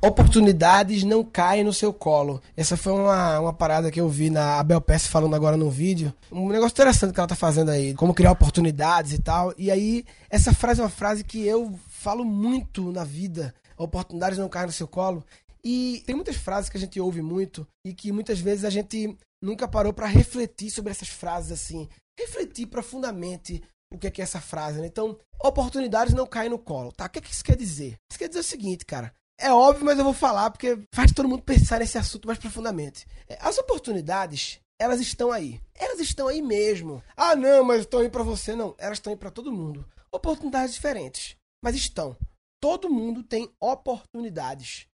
oportunidades não caem no seu colo. Essa foi uma, uma parada que eu vi na Abel Pess falando agora no vídeo. Um negócio interessante que ela tá fazendo aí, como criar oportunidades e tal. E aí, essa frase é uma frase que eu falo muito na vida. Oportunidades não caem no seu colo. E tem muitas frases que a gente ouve muito e que muitas vezes a gente nunca parou para refletir sobre essas frases assim, refletir profundamente o que é, que é essa frase, né? Então, oportunidades não caem no colo, tá? O que, é que isso quer dizer? Isso quer dizer o seguinte, cara. É óbvio, mas eu vou falar porque faz todo mundo pensar nesse assunto mais profundamente. É, as oportunidades, elas estão aí. Elas estão aí mesmo. Ah, não, mas estão aí para você. Não, elas estão aí para todo mundo. Oportunidades diferentes, mas estão. Todo mundo tem oportunidades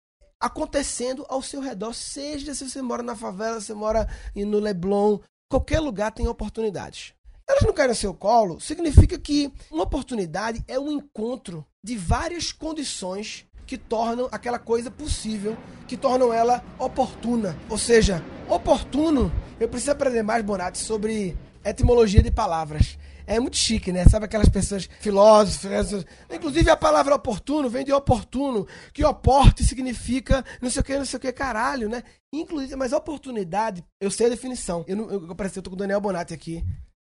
acontecendo ao seu redor, seja se você mora na favela, se você mora no Leblon, qualquer lugar tem oportunidades. Elas não caem no seu colo, significa que uma oportunidade é um encontro de várias condições que tornam aquela coisa possível, que tornam ela oportuna. Ou seja, oportuno, eu preciso aprender mais, Bonatti, sobre etimologia de palavras. É muito chique, né? Sabe aquelas pessoas filósofos, inclusive a palavra oportuno vem de oportuno, que oporte significa não sei o que, não sei o que, caralho, né? Inclusive, mas oportunidade, eu sei a definição. Eu, não, eu, eu, eu tô com o Daniel Bonatti aqui.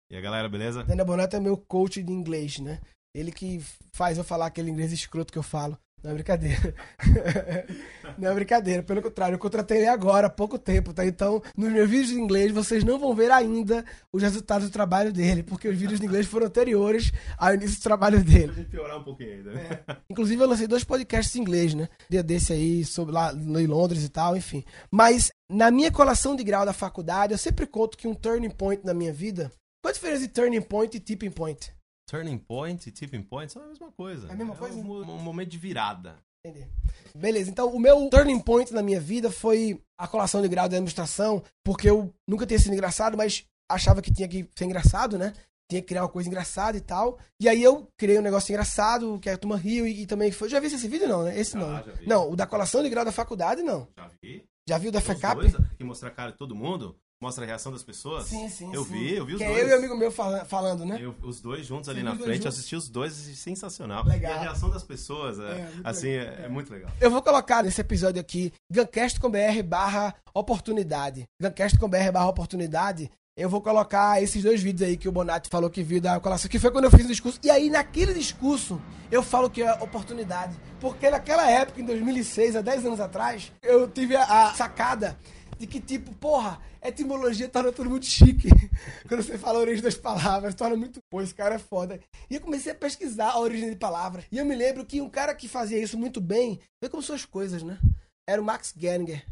E a galera, beleza? Daniel Bonatti é meu coach de inglês, né? Ele que faz eu falar aquele inglês escroto que eu falo. Não é brincadeira. não é brincadeira. Pelo contrário, eu contratei ele agora, há pouco tempo, tá? Então, nos meus vídeos de inglês, vocês não vão ver ainda os resultados do trabalho dele, porque os vídeos de inglês foram anteriores ao início do trabalho dele. Pra gente piorar um pouquinho ainda. Né? É. Inclusive, eu lancei dois podcasts em inglês, né? Dia desse aí, sobre lá em Londres e tal, enfim. Mas, na minha colação de grau da faculdade, eu sempre conto que um turning point na minha vida. Qual a diferença de turning point e tipping point? Turning point e tipping point são a mesma coisa. É a mesma coisa? É um, um momento de virada. Entendi. Beleza, então o meu turning point na minha vida foi a colação de grau de administração, porque eu nunca tinha sido engraçado, mas achava que tinha que ser engraçado, né? Tinha que criar uma coisa engraçada e tal. E aí eu criei um negócio engraçado, que é a turma Rio, e, e, também foi. Já vi esse vídeo, não, né? Esse Ah, não. Não, o da colação de grau da faculdade, não. Já vi? Já viu da FECAP? que mostra a cara de todo mundo, mostra a reação das pessoas. Sim, sim. Eu sim. vi, eu vi os que dois. é eu e o amigo meu fala- falando, né? Eu- os dois juntos ali Você na frente, assisti os dois, sensacional. Legal. E a reação das pessoas, é, É, assim, legal. é, é muito legal. Eu vou colocar nesse episódio aqui, Guncast.com.br barra oportunidade. Guncast.com.br barra oportunidade. Eu vou colocar esses dois vídeos aí que o Bonatti falou que viu da colação, que foi quando eu fiz o discurso. E aí, naquele discurso, eu falo que é oportunidade. Porque naquela época, em 2006, há 10 anos atrás, eu tive a, a sacada de que, tipo, porra, etimologia torna tudo muito chique. Quando você fala a origem das palavras, torna muito. Pô, esse cara é foda. E eu comecei a pesquisar a origem de palavras. E eu me lembro que um cara que fazia isso muito bem, vê como são as coisas, né? Era o Max Geringer.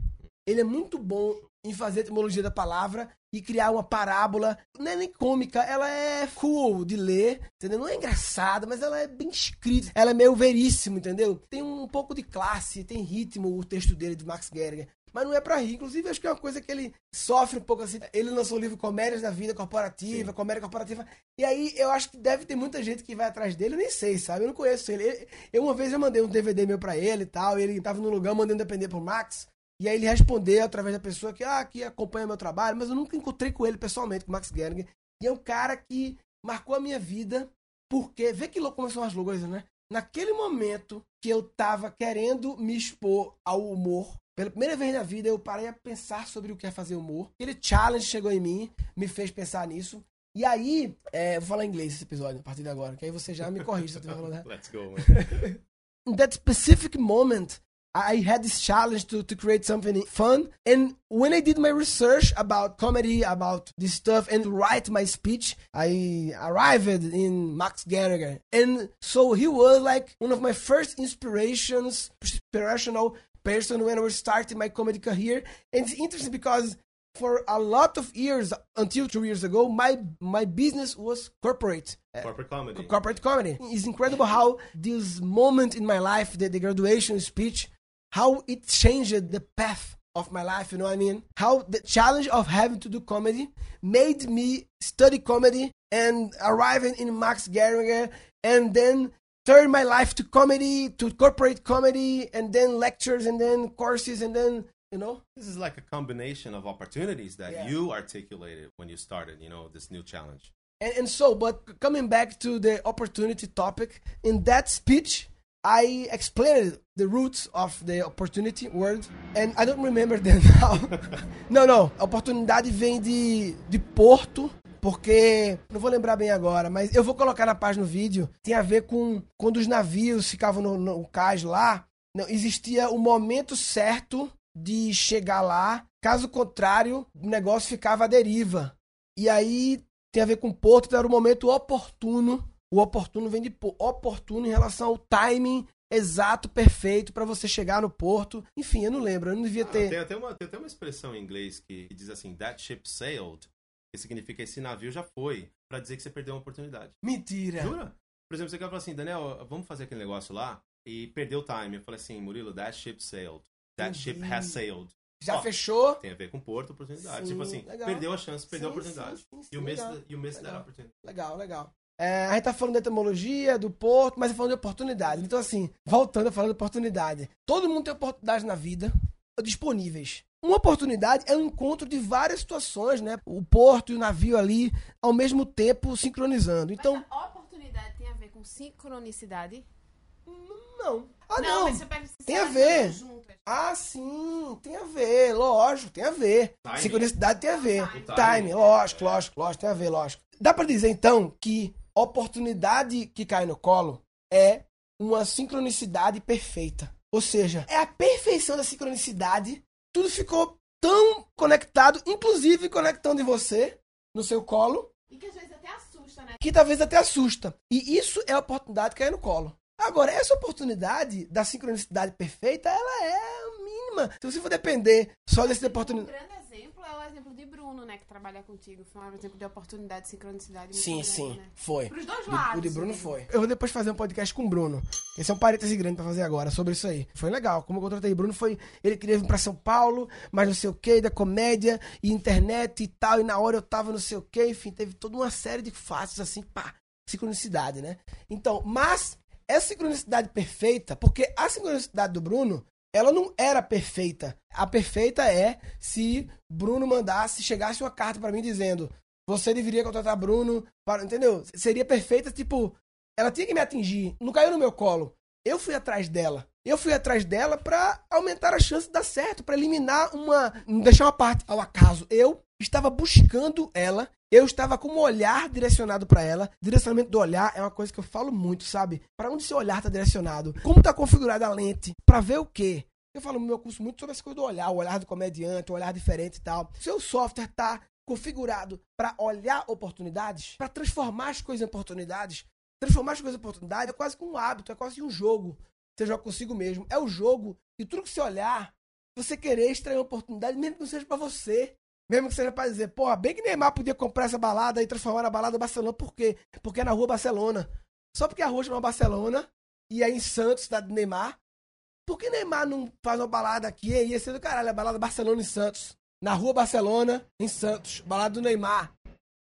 Ele é muito bom em fazer etimologia da palavra e criar uma parábola. Não é nem cômica, ela é cool de ler, entendeu? Não é engraçada, mas ela é bem escrita. Ela é meio veríssimo, entendeu? Tem um pouco de classe, tem ritmo o texto dele, de Max Geringer. Mas não é pra rir. Inclusive, acho que é uma coisa que ele sofre um pouco assim. Ele lançou o livro Comédias da Vida Corporativa, Comédia Corporativa. E aí, eu acho que deve ter muita gente que vai atrás dele. Eu nem sei, sabe? Eu não conheço ele. Eu, uma vez, eu mandei um DVD meu pra ele e tal. E ele tava num lugar mandando depender pro Max. E aí ele respondeu através da pessoa que, ah, que acompanha meu trabalho, mas eu nunca encontrei com ele pessoalmente, com o Max Geringer. E é um cara que marcou a minha vida, porque, vê que louco como são as coisas, né? Naquele momento que eu tava querendo me expor ao humor, pela primeira vez na vida eu parei a pensar sobre o que é fazer humor. Aquele challenge chegou em mim, me fez pensar nisso. E aí, é, vou falar inglês esse episódio a partir de agora, que aí você já me corrige se eu estiver falando errado Let's go, man. in that specific moment, I had this challenge to, to create something fun. And when I did my research about comedy, about this stuff, and write my speech, I arrived in Max Gallagher. And so he was like one of my first inspirations, inspirational person when I was starting my comedy career. And it's interesting because for a lot of years, until two years ago, my, my business was corporate uh, Corporate comedy. corporate comedy. It's incredible how this moment in my life, the, the graduation speech, how it changed the path of my life. You know what I mean? How the challenge of having to do comedy made me study comedy and arriving in Max Geringer and then turn my life to comedy, to corporate comedy, and then lectures, and then courses, and then you know. This is like a combination of opportunities that Yeah. you articulated when you started, you know, this new challenge. And, and so, but coming back to the opportunity topic, in that speech, I explained the roots of the opportunity word and I don't remember them now. não, não. A oportunidade vem de, de Porto, porque não vou lembrar bem agora, mas eu vou colocar na página do vídeo. Tem a ver com quando os navios ficavam no, no cais lá, não existia o momento certo de chegar lá. Caso contrário, o negócio ficava à deriva. E aí tem a ver com Porto, então era o momento oportuno. O oportuno vem de oportuno em relação ao timing exato, perfeito para você chegar no porto. Enfim, eu não lembro, eu não devia ter. Ah, tem, até uma, tem até uma expressão em inglês que, que diz assim: That ship sailed, que significa esse navio já foi, para dizer que você perdeu uma oportunidade. Mentira! Jura? Por exemplo, você quer falar assim, Daniel, vamos fazer aquele negócio lá e perdeu o time. Eu falei assim, Murilo, that ship sailed. That Entendi. ship has sailed. Já Ó, fechou? Tem a ver com porto, oportunidade. Sim, tipo assim, legal. perdeu a chance, perdeu Sim, a oportunidade. sim, sim, sim, you missed, legal. the- you missed that Legal. Legal, legal. É, a gente tá falando de etimologia, do porto, mas falando de oportunidade. Então, assim, voltando a falar de oportunidade. Todo mundo tem oportunidades na vida disponíveis. Uma oportunidade é o encontro de várias situações, né? O porto e o navio ali, ao mesmo tempo, sincronizando. Então, Mas a oportunidade tem a ver com sincronicidade? não. Ah, não. mas você pega se Tem a ver. Ah, sim, tem a ver, lógico, tem a ver. Timing. Sincronicidade tem a ver. Timing. Time, lógico, lógico, lógico, tem a ver, lógico. Dá pra dizer então que oportunidade que cai no colo é uma sincronicidade perfeita. Ou seja, é a perfeição da sincronicidade. Tudo ficou tão conectado, inclusive conectando em você, no seu colo, E que às vezes até assusta, né? que talvez até assusta. E isso é a oportunidade que cai no colo. Agora, essa oportunidade da sincronicidade perfeita, ela é mínima. Se você for depender só dessa Um oportunidade. grande exemplo é de Bruno, né? Que trabalha contigo. Foi um exemplo de oportunidade, sincronicidade. muito Sim, grande, sim, Né? foi. Pros dois Do- lados. o de Bruno né? foi. Eu vou depois fazer um podcast com o Bruno. Esse é um parêntese grande pra fazer agora sobre isso aí. Foi legal. Como eu contratei o Bruno, foi. Ele queria vir pra São Paulo, mas não sei o que, da comédia e internet e tal. E na hora eu tava não sei o que, enfim, teve toda uma série de fatos assim, pá, sincronicidade, né? Então, mas essa sincronicidade perfeita, porque a sincronicidade do Bruno, ela não era perfeita. A perfeita é se Bruno mandasse, chegasse uma carta pra mim dizendo: você deveria contratar Bruno, para, entendeu? Seria perfeita, tipo, ela tinha que me atingir, não caiu no meu colo. Eu fui atrás dela. Eu fui atrás dela pra aumentar a chance de dar certo, pra eliminar uma, deixar uma parte ao acaso. Eu estava buscando ela, eu estava com um olhar direcionado pra ela. Direcionamento do olhar é uma coisa que eu falo muito, sabe? Pra onde seu olhar tá direcionado? Como tá configurada a lente? Pra ver o quê? Eu falo no meu curso muito sobre essa coisa do olhar, o olhar do comediante, o olhar diferente e tal. Seu software tá configurado para olhar oportunidades, para transformar as coisas em oportunidades. Transformar as coisas em oportunidades é quase que um hábito, é quase um jogo. Você joga consigo mesmo. É o jogo e tudo que você olhar, você querer extrair uma oportunidade, mesmo que não seja para você. Mesmo que seja para dizer, porra, bem que Neymar podia comprar essa balada e transformar na balada Barcelona, por quê? Porque é na rua Barcelona. Só porque a rua chama Barcelona e é em Santos, cidade de Neymar. Por que Neymar não faz uma balada aqui? Ia ser do caralho, a balada Barcelona em Santos. Na rua Barcelona, em Santos. Balada do Neymar.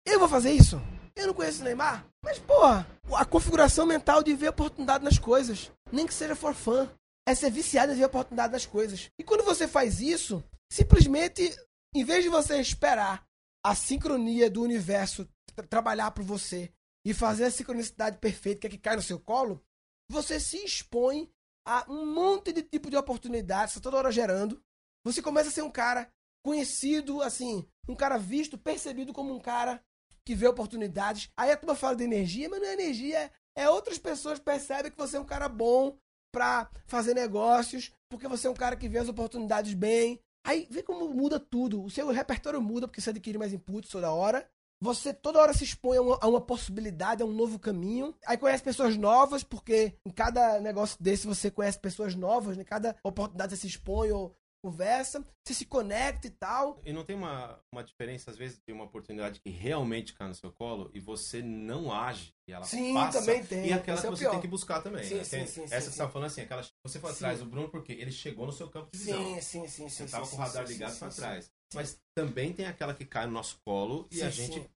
Eu vou fazer isso? Eu não conheço o Neymar. Mas, porra, a configuração mental de ver oportunidade nas coisas. Nem que seja for fã. É ser viciado em ver oportunidade nas coisas. E quando você faz isso, simplesmente, em vez de você esperar a sincronia do universo tra- trabalhar por você e fazer a sincronicidade perfeita que é que cai no seu colo, você se expõe a um monte de tipo de oportunidades, tá toda hora gerando. Você começa a ser um cara conhecido, assim, um cara visto, percebido como um cara que vê oportunidades. Aí a turma fala de energia, mas não é energia, é outras pessoas percebem que você é um cara bom pra fazer negócios, porque você é um cara que vê as oportunidades bem. Aí vê como muda tudo. O seu repertório muda porque você adquire mais inputs toda hora. Você toda hora se expõe a uma, a uma possibilidade, a um novo caminho. Aí conhece pessoas novas, porque em cada negócio desse você conhece pessoas novas, em cada oportunidade você se expõe ou conversa, você se conecta e tal. E não tem uma, uma diferença, às vezes, de uma oportunidade que realmente cai no seu colo e você não age e ela Sim, passa. também tem. E aquela Esse que é o você pior. tem que buscar também. Sim, né? sim, sim, sim, essa que você sim. falando assim, aquela você foi Sim. atrás do Bruno porque ele chegou no seu campo de visão. Sim, sim, sim, sim. Você tava sim, com o radar sim, ligado sim, pra sim, trás. sim. Mas também tem aquela que cai no nosso colo e Sim, a sim. gente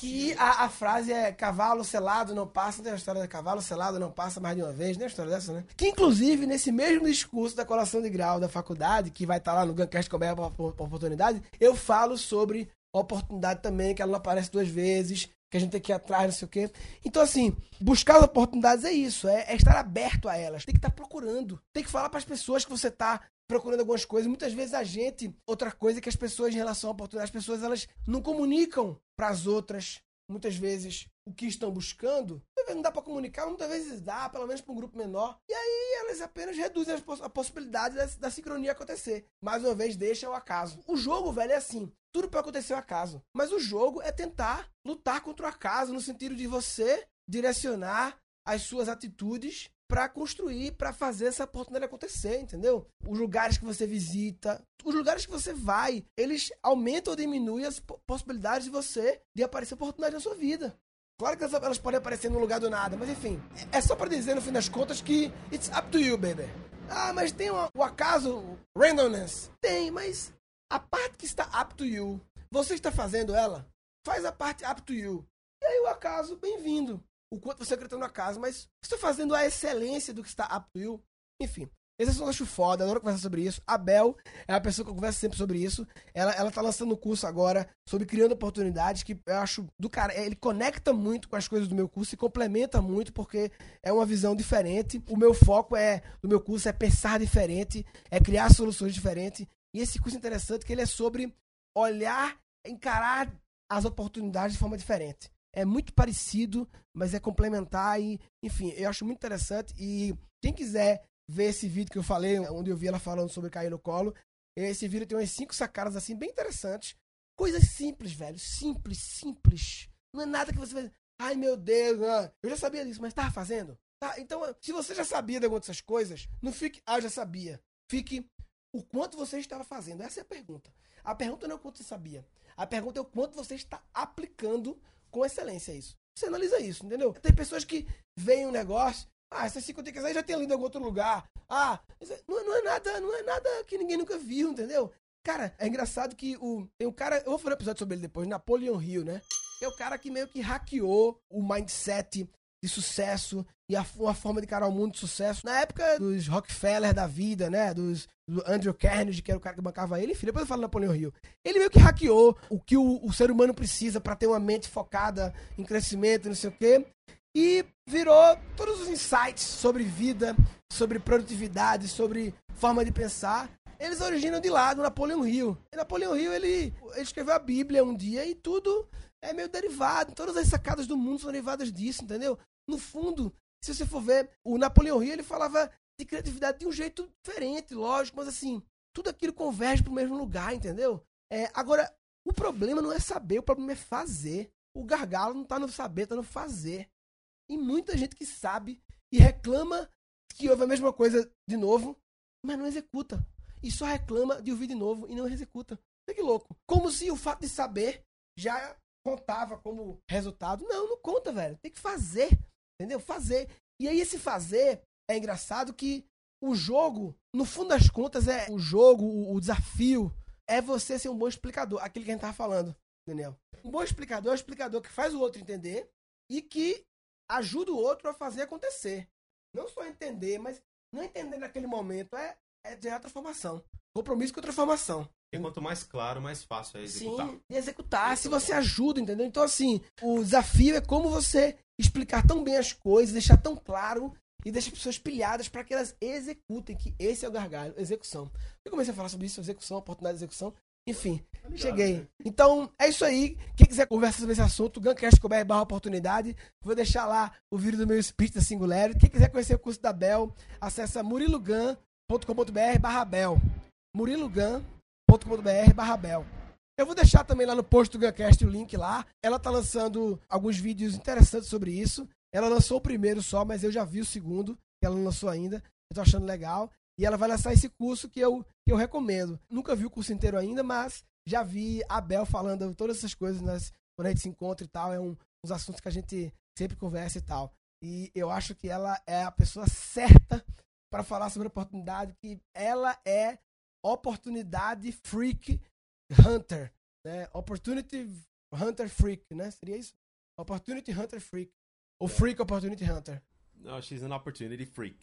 Que a, a frase é cavalo selado não passa, não tem a história de cavalo selado não passa mais de uma vez, nem a história dessa, né? Que inclusive, nesse mesmo discurso da colação de grau da faculdade, que vai estar lá no Guncast Comer por Oportunidade, eu falo sobre oportunidade também, que ela não aparece duas vezes, que a gente tem que ir atrás, não sei o quê. Então, assim, buscar as oportunidades é isso, é, é estar aberto a elas. Tem que estar procurando. Tem que falar para as pessoas que você está procurando algumas coisas. Muitas vezes a gente, outra coisa que as pessoas, em relação à oportunidade, as pessoas elas não comunicam para as outras, muitas vezes, o que estão buscando. Não dá para comunicar, muitas vezes dá, pelo menos para um grupo menor. E aí elas apenas reduzem a, poss a possibilidade da, da, sincronia acontecer. Mais uma vez, deixa o acaso. O jogo, velho, é assim. Tudo pode acontecer ao acaso. Mas o jogo é tentar lutar contra o acaso, no sentido de você direcionar as suas atitudes para construir, para fazer essa oportunidade acontecer, entendeu? Os lugares que você visita, os lugares que você vai, eles aumentam ou diminuem as possibilidades de você de aparecer oportunidade na sua vida. Claro que elas podem aparecer no lugar do nada, mas enfim, é só para dizer no fim das contas que it's up to you, baby. Ah, mas tem o acaso, randomness. Tem, mas a parte que está up to you, você está fazendo ela? Faz a parte up to you. E aí o acaso, bem-vindo o quanto você acredita no acaso, mas você está fazendo a excelência do que está up to you. Enfim, esse assunto eu acho foda, adoro conversar sobre isso. A Bel é a pessoa que eu converso sempre sobre isso. Ela, ela tá lançando um curso agora sobre criando oportunidades, que eu acho do cara. Ele conecta muito com as coisas do meu curso e complementa muito, porque é uma visão diferente. O meu foco é, do meu curso, é pensar diferente, é criar soluções diferentes. E esse curso é interessante que ele é sobre olhar, encarar as oportunidades de forma diferente é muito parecido, mas é complementar e, enfim, eu acho muito interessante. E quem quiser ver esse vídeo que eu falei, onde eu vi ela falando sobre cair no colo, esse vídeo tem umas cinco sacadas assim bem interessantes. Coisas simples, velho. Simples, simples. Não é nada que você vai. Ai meu Deus, eu já sabia disso, mas tava fazendo. Tá, então, se você já sabia de algumas dessas coisas, não fique, ah, eu já sabia. Fique o quanto você estava fazendo. Essa é a pergunta. A pergunta não é o quanto você sabia. A pergunta é o quanto você está aplicando com excelência isso. Você analisa isso, entendeu? Tem pessoas que veem um negócio, ah, essa 50 quiser já tem lido em algum outro lugar. Ah, não, não, é nada, não é nada que ninguém nunca viu, entendeu? Cara, é engraçado que o tem um cara, eu vou fazer um episódio sobre ele depois, Napoleon Hill, né? É o cara que meio que hackeou o mindset de sucesso e a, uma forma de encarar o mundo de sucesso. Na época dos Rockefeller da vida, né? Dos, do Andrew Carnegie, que era o cara que bancava ele, enfim, depois eu falo Napoleão Hill. Ele meio que hackeou o que o, o ser humano precisa para ter uma mente focada em crescimento, não sei o quê. E virou todos os insights sobre vida, sobre produtividade, sobre forma de pensar. Eles originam de lá, do Napoleão Hill. E Napoleão Hill, ele, ele escreveu a Bíblia um dia e tudo é meio derivado. Todas as sacadas do mundo são derivadas disso, entendeu? No fundo, se você for ver, o Napoleão Hill ele falava de criatividade de um jeito diferente, lógico, mas assim, tudo aquilo converge para o mesmo lugar, entendeu? É, agora, o problema não é saber, o problema é fazer. O gargalo não está no saber, está no fazer. E muita gente que sabe e reclama que ouve a mesma coisa de novo, mas não executa. E só reclama de ouvir de novo e não executa. Que louco. Como se o fato de saber já contava como resultado. Não, não conta, velho. Tem que fazer. Entendeu? Fazer. E aí esse fazer é engraçado que o jogo, no fundo das contas, é o jogo, o, o desafio é você ser um bom explicador. Aquilo que a gente tava falando, Daniel. Um bom explicador é um explicador que faz o outro entender e que ajuda o outro a fazer acontecer. Não só entender, mas não entender naquele momento é, é gerar transformação. Compromisso com transformação. E quanto mais claro, mais fácil é executar. Sim, executar, se você ajuda, entendeu? Então, assim, o desafio é como você explicar tão bem as coisas, deixar tão claro e deixar as pessoas pilhadas para que elas executem, que esse é o gargalo, execução. Eu comecei a falar sobre isso, execução, oportunidade de execução. Enfim, cheguei. Né? Então, é isso aí. Quem quiser conversar sobre esse assunto, gancast.com.br barra oportunidade. Vou deixar lá o vídeo do meu speech da Singularity. Quem quiser conhecer o curso da Bel, acessa murilogan.com.br barra Bel. murilogan.com.br .com.br barra Bel. Eu vou deixar também lá no post do Guncast o link lá. Ela tá lançando alguns vídeos interessantes sobre isso. Ela lançou o primeiro só, mas eu já vi o segundo, que ela não lançou ainda. Eu tô achando legal. E ela vai lançar esse curso que eu, que eu recomendo. Nunca vi o curso inteiro ainda, mas já vi a Bel falando todas essas coisas nas, quando a gente se encontra e tal. É um, uns assuntos que a gente sempre conversa e tal. E eu acho que ela é a pessoa certa para falar sobre oportunidade, que ela é oportunidade freak hunter, né? Opportunity hunter freak, né? Seria isso? Opportunity hunter freak. Ou freak opportunity hunter. No, she's an opportunity freak.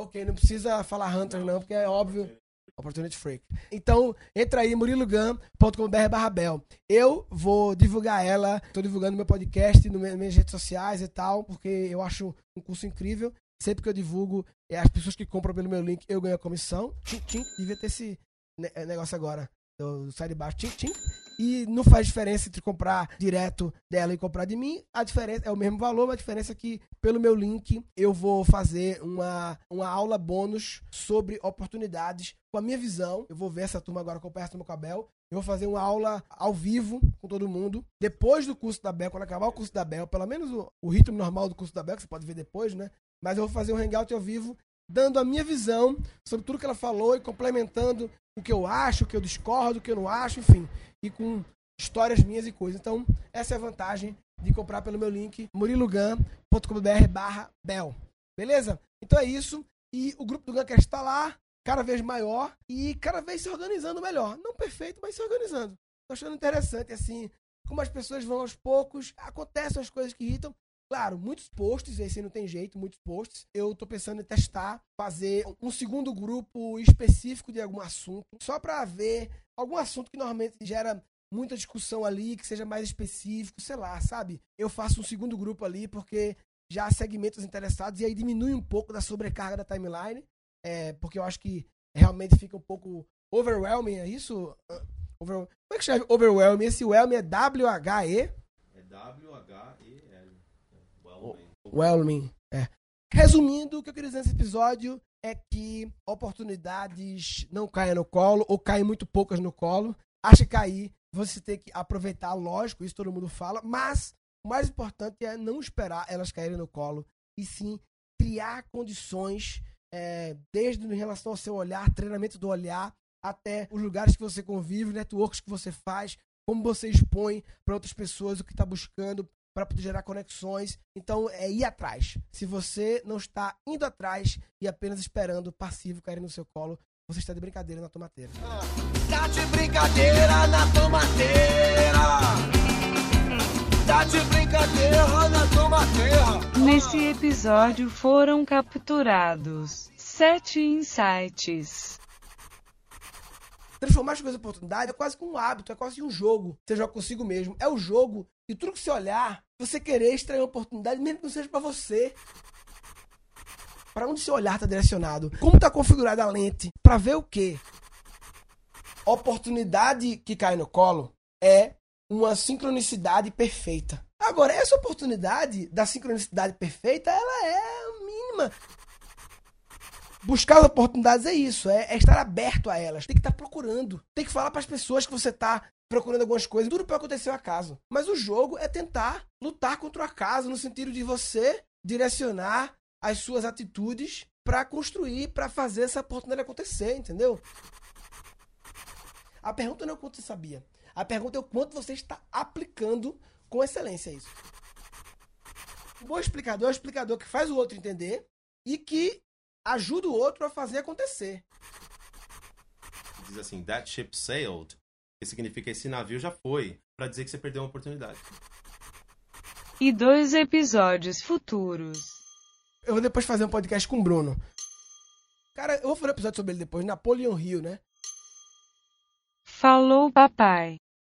Ok, não precisa falar hunter não, porque é óbvio. Opportunity Freak. Então, entra aí, murilogan.com.br barra Bel. Eu vou divulgar ela, tô divulgando meu podcast nas minhas redes sociais e tal, porque eu acho um curso incrível. Sempre que eu divulgo, é as pessoas que compram pelo meu link, eu ganho a comissão. Tchim, tchim, devia ter esse ne- negócio agora, do sai de baixo, tchim, tchim. E não faz diferença entre comprar direto dela e comprar de mim. A diferença é o mesmo valor, mas a diferença é que pelo meu link eu vou fazer uma, uma aula bônus sobre oportunidades com a minha visão. Eu vou ver essa turma agora, acompanhar essa turma com a Bel. Eu vou fazer uma aula ao vivo com todo mundo. Depois do curso da Bel, quando acabar o curso da Bel, pelo menos o, o ritmo normal do curso da Bel, que você pode ver depois, né? Mas eu vou fazer um hangout ao vivo, dando a minha visão sobre tudo que ela falou e complementando o que eu acho, o que eu discordo, o que eu não acho, enfim. E com histórias minhas e coisas. Então, essa é a vantagem de comprar pelo meu link murilogan.com.br barra Bel. Beleza? Então é isso. E o grupo do Guncast está lá, cada vez maior e cada vez se organizando melhor. Não perfeito, mas se organizando. Tô achando interessante, assim, como as pessoas vão aos poucos, acontecem as coisas que irritam. Claro, muitos posts, esse não tem jeito, muitos posts. Eu tô pensando em testar, fazer um segundo grupo específico de algum assunto, só para ver algum assunto que normalmente gera muita discussão ali, que seja mais específico, sei lá, sabe? Eu faço um segundo grupo ali porque já há segmentos interessados e aí diminui um pouco da sobrecarga da timeline, é, porque eu acho que realmente fica um pouco overwhelming, é isso? Over... Como é que escreve overwhelming? Esse whelming é W-H-E? É W-H-E-L. Wellman. Whelming. É. Resumindo, o que eu queria dizer nesse episódio é que oportunidades não caem no colo, ou caem muito poucas no colo. Acha que cair, você tem que aproveitar, lógico, isso todo mundo fala, mas o mais importante é não esperar elas caírem no colo, e sim criar condições, é, desde em relação ao seu olhar, treinamento do olhar, até os lugares que você convive, networks que você faz, como você expõe para outras pessoas o que está buscando para poder gerar conexões. Então é ir atrás. Se você não está indo atrás e apenas esperando o passivo cair no seu colo, você está de brincadeira na tomateira. Tá de brincadeira na tomateira. Tá de brincadeira na tomateira. Nesse episódio foram capturados sete insights. Transformar as coisas em oportunidade é quase que um hábito, é quase um jogo. Você joga consigo mesmo. É o jogo e tudo que você olhar, você querer extrair uma oportunidade, mesmo que não seja para você. Para onde seu olhar está direcionado? Como está configurada a lente? Para ver o quê? Oportunidade que cai no colo é uma sincronicidade perfeita. Agora, essa oportunidade da sincronicidade perfeita, ela é mínima. Buscar as oportunidades é isso, é, é estar aberto a elas. Tem que estar procurando. Tem que falar para as pessoas que você está procurando algumas coisas. Tudo pode acontecer ao acaso. Mas o jogo é tentar lutar contra o acaso, no sentido de você direcionar as suas atitudes para construir, para fazer essa oportunidade acontecer, entendeu? A pergunta não é o quanto você sabia. A pergunta é o quanto você está aplicando com excelência isso. Um bom explicador é o explicador que faz o outro entender e que ajuda o outro a fazer acontecer. Diz assim, that ship sailed, que significa esse navio já foi, para dizer que você perdeu uma oportunidade. E dois episódios futuros. Eu vou depois fazer um podcast com o Bruno. Cara, eu vou fazer um episódio sobre ele depois, Napoleon Hill, né? Falou, papai.